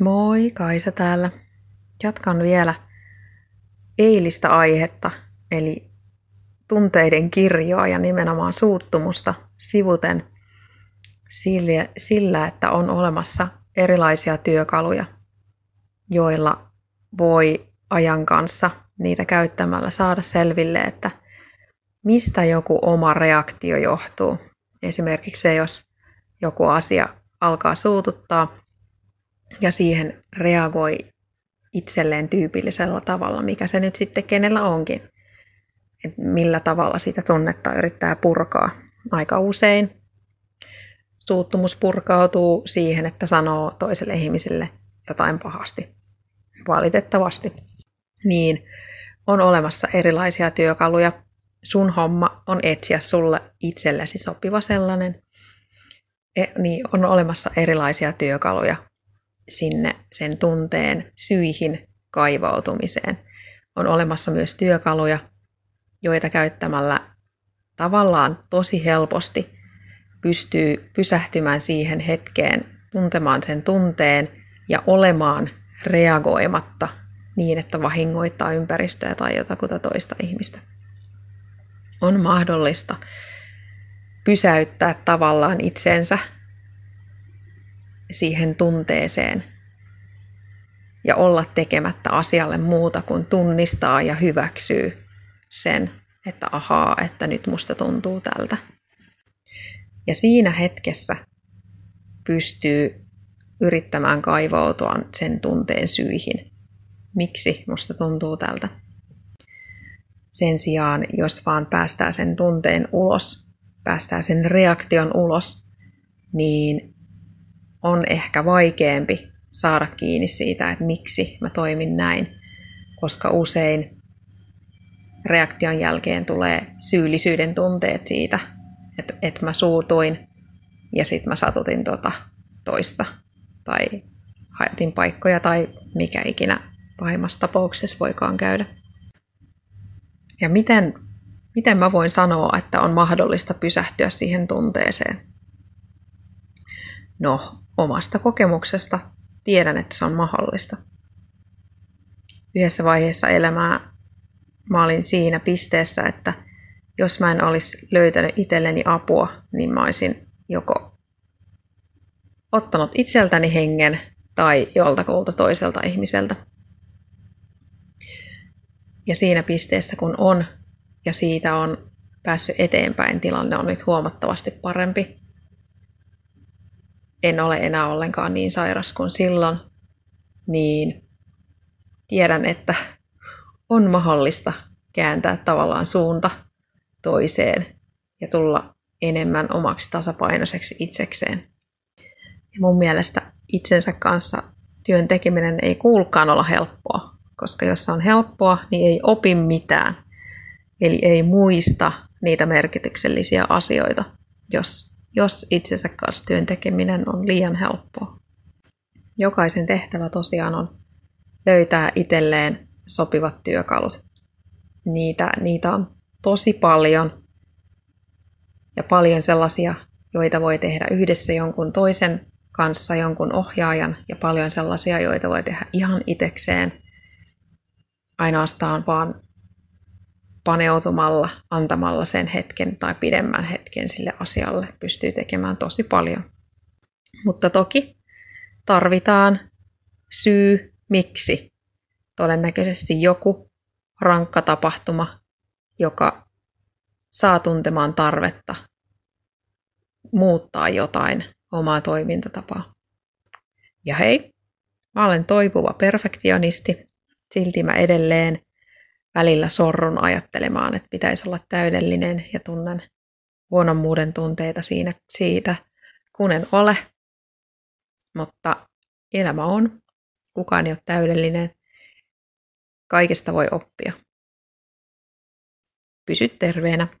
Moi, Kaisa täällä. Jatkan vielä eilistä aihetta, eli tunteiden kirjoa ja nimenomaan suuttumusta sivuten sillä, että on olemassa erilaisia työkaluja, joilla voi ajan kanssa niitä käyttämällä saada selville, että mistä joku oma reaktio johtuu. Esimerkiksi se, jos joku asia alkaa suututtaa, ja siihen reagoi itselleen tyypillisellä tavalla, mikä se nyt sitten kenellä onkin. Et millä tavalla sitä tunnetta yrittää purkaa. Aika usein suuttumus purkautuu siihen, että sanoo toiselle ihmiselle jotain pahasti. Valitettavasti. Niin on olemassa erilaisia työkaluja. Sun homma on etsiä sulle itsellesi sopiva sellainen. E, niin on olemassa erilaisia työkaluja sinne sen tunteen syihin kaivautumiseen. On olemassa myös työkaluja, joita käyttämällä tavallaan tosi helposti pystyy pysähtymään siihen hetkeen, tuntemaan sen tunteen ja olemaan reagoimatta niin, että vahingoittaa ympäristöä tai jotakuta toista ihmistä. On mahdollista pysäyttää tavallaan itsensä siihen tunteeseen ja olla tekemättä asialle muuta kuin tunnistaa ja hyväksyy sen, että ahaa, että nyt musta tuntuu tältä. Ja siinä hetkessä pystyy yrittämään kaivautua sen tunteen syihin. Miksi musta tuntuu tältä? Sen sijaan, jos vaan päästää sen tunteen ulos, päästää sen reaktion ulos, niin on ehkä vaikeampi saada kiinni siitä, että miksi mä toimin näin, koska usein reaktion jälkeen tulee syyllisyyden tunteet siitä, että, että mä suutuin ja sitten mä satutin tota toista tai haetin paikkoja tai mikä ikinä pahimmassa tapauksessa voikaan käydä. Ja miten, miten mä voin sanoa, että on mahdollista pysähtyä siihen tunteeseen? No, omasta kokemuksesta tiedän, että se on mahdollista. Yhdessä vaiheessa elämää mä olin siinä pisteessä, että jos mä en olisi löytänyt itselleni apua, niin mä olisin joko ottanut itseltäni hengen tai joltakulta toiselta ihmiseltä. Ja siinä pisteessä kun on ja siitä on päässyt eteenpäin, tilanne on nyt huomattavasti parempi en ole enää ollenkaan niin sairas kuin silloin, niin tiedän, että on mahdollista kääntää tavallaan suunta toiseen ja tulla enemmän omaksi tasapainoiseksi itsekseen. Ja mun mielestä itsensä kanssa työn tekeminen ei kuulkaan olla helppoa, koska jos on helppoa, niin ei opi mitään. Eli ei muista niitä merkityksellisiä asioita, jos jos itsensä kanssa työn tekeminen on liian helppoa. Jokaisen tehtävä tosiaan on löytää itselleen sopivat työkalut. Niitä, niitä on tosi paljon ja paljon sellaisia, joita voi tehdä yhdessä jonkun toisen kanssa, jonkun ohjaajan ja paljon sellaisia, joita voi tehdä ihan itekseen ainoastaan vaan paneutumalla, antamalla sen hetken tai pidemmän hetken sille asialle pystyy tekemään tosi paljon. Mutta toki tarvitaan syy, miksi. Todennäköisesti joku rankka tapahtuma, joka saa tuntemaan tarvetta muuttaa jotain omaa toimintatapaa. Ja hei, mä olen toipuva perfektionisti, silti mä edelleen välillä sorrun ajattelemaan, että pitäisi olla täydellinen ja tunnen huonommuuden tunteita siinä, siitä, kun en ole. Mutta elämä on. Kukaan ei ole täydellinen. Kaikesta voi oppia. Pysy terveenä.